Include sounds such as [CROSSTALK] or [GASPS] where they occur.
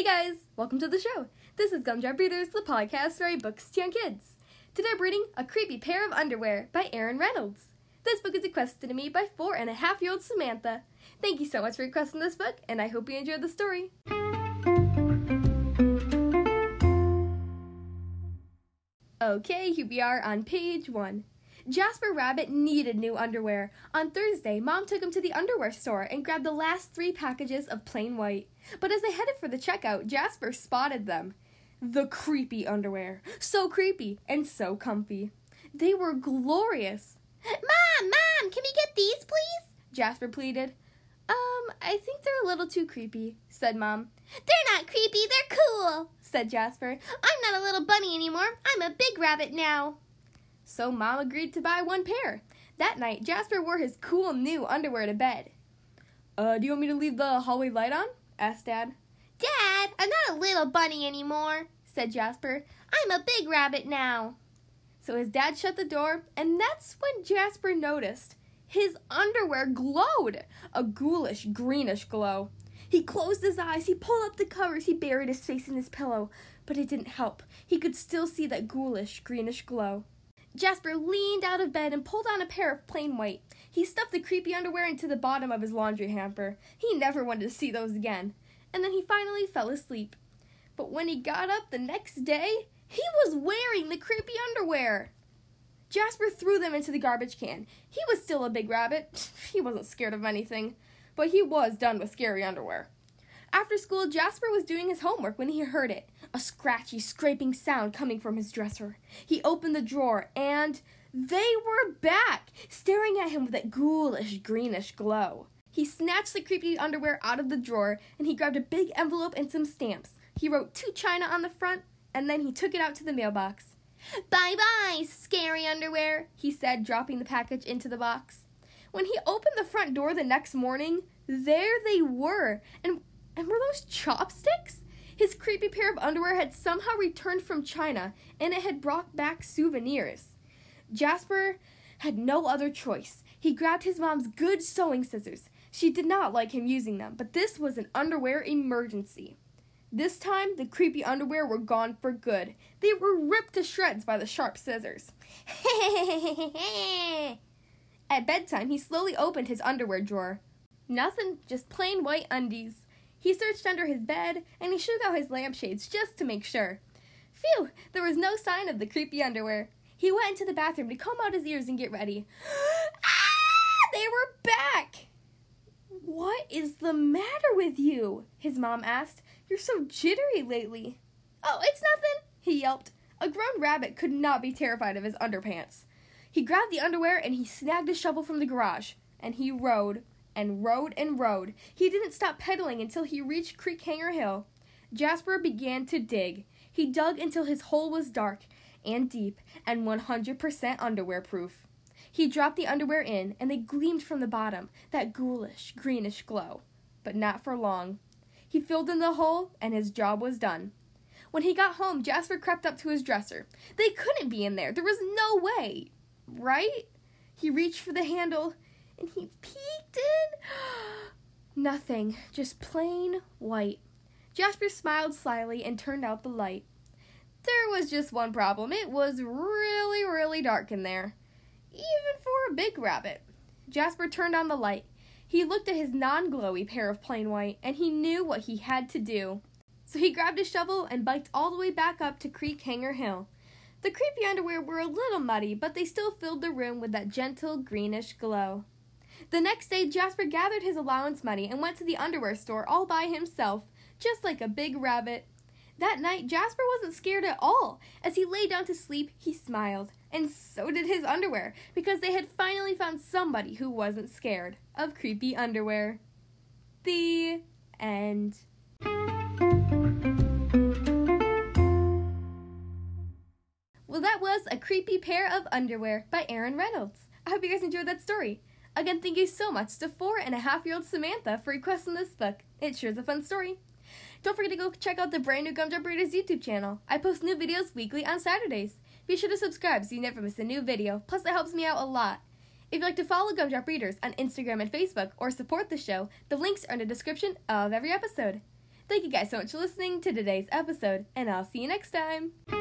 Hey guys, welcome to the show. This is Gumdrop Readers, the podcast for books to young kids. Today I'm reading A Creepy Pair of Underwear by Aaron Reynolds. This book is requested to me by four and a half year old Samantha. Thank you so much for requesting this book, and I hope you enjoyed the story. Okay, here we are on page one. Jasper Rabbit needed new underwear. On Thursday, Mom took him to the underwear store and grabbed the last three packages of plain white. But as they headed for the checkout, Jasper spotted them. The creepy underwear. So creepy and so comfy. They were glorious. Mom, Mom, can we get these, please? Jasper pleaded. Um, I think they're a little too creepy, said Mom. They're not creepy, they're cool, said Jasper. I'm not a little bunny anymore. I'm a big rabbit now. So Mom agreed to buy one pair. That night, Jasper wore his cool new underwear to bed. Uh, do you want me to leave the hallway light on? asked Dad. Dad, I'm not a little bunny anymore, said Jasper. I'm a big rabbit now. So his dad shut the door, and that's when Jasper noticed his underwear glowed a ghoulish, greenish glow. He closed his eyes, he pulled up the covers, he buried his face in his pillow, but it didn't help. He could still see that ghoulish, greenish glow. Jasper leaned out of bed and pulled on a pair of plain white. He stuffed the creepy underwear into the bottom of his laundry hamper. He never wanted to see those again. And then he finally fell asleep. But when he got up the next day, he was wearing the creepy underwear. Jasper threw them into the garbage can. He was still a big rabbit. [LAUGHS] He wasn't scared of anything. But he was done with scary underwear. After school, Jasper was doing his homework when he heard it a scratchy, scraping sound coming from his dresser. He opened the drawer, and they were back, staring at him with that ghoulish, greenish glow. He snatched the creepy underwear out of the drawer, and he grabbed a big envelope and some stamps. He wrote to China on the front, and then he took it out to the mailbox. Bye bye, scary underwear, he said, dropping the package into the box. When he opened the front door the next morning, there they were, and and were those chopsticks? His creepy pair of underwear had somehow returned from China, and it had brought back souvenirs. Jasper had no other choice. He grabbed his mom's good sewing scissors. She did not like him using them, but this was an underwear emergency. This time, the creepy underwear were gone for good. They were ripped to shreds by the sharp scissors. [LAUGHS] At bedtime, he slowly opened his underwear drawer. Nothing, just plain white undies. He searched under his bed and he shook out his lampshades just to make sure. Phew, there was no sign of the creepy underwear. He went into the bathroom to comb out his ears and get ready. [GASPS] ah! They were back! What is the matter with you? His mom asked. You're so jittery lately. Oh, it's nothing, he yelped. A grown rabbit could not be terrified of his underpants. He grabbed the underwear and he snagged a shovel from the garage, and he rode and rode and rode. He didn't stop pedaling until he reached Creek Hanger Hill. Jasper began to dig. He dug until his hole was dark and deep and 100% underwear proof. He dropped the underwear in, and they gleamed from the bottom, that ghoulish, greenish glow. But not for long. He filled in the hole, and his job was done. When he got home, Jasper crept up to his dresser. They couldn't be in there. There was no way. Right? He reached for the handle and he peeked. Nothing, just plain white. Jasper smiled slyly and turned out the light. There was just one problem. It was really, really dark in there, even for a big rabbit. Jasper turned on the light. He looked at his non glowy pair of plain white, and he knew what he had to do. So he grabbed a shovel and biked all the way back up to Creek Hanger Hill. The creepy underwear were a little muddy, but they still filled the room with that gentle greenish glow. The next day, Jasper gathered his allowance money and went to the underwear store all by himself, just like a big rabbit. That night, Jasper wasn't scared at all. As he lay down to sleep, he smiled. And so did his underwear, because they had finally found somebody who wasn't scared of creepy underwear. The end. Well, that was A Creepy Pair of Underwear by Aaron Reynolds. I hope you guys enjoyed that story. Again, thank you so much to four and a half year old Samantha for requesting this book. It sure is a fun story. Don't forget to go check out the brand new Gumdrop Readers YouTube channel. I post new videos weekly on Saturdays. Be sure to subscribe so you never miss a new video, plus it helps me out a lot. If you'd like to follow Gumdrop Readers on Instagram and Facebook or support the show, the links are in the description of every episode. Thank you guys so much for listening to today's episode, and I'll see you next time.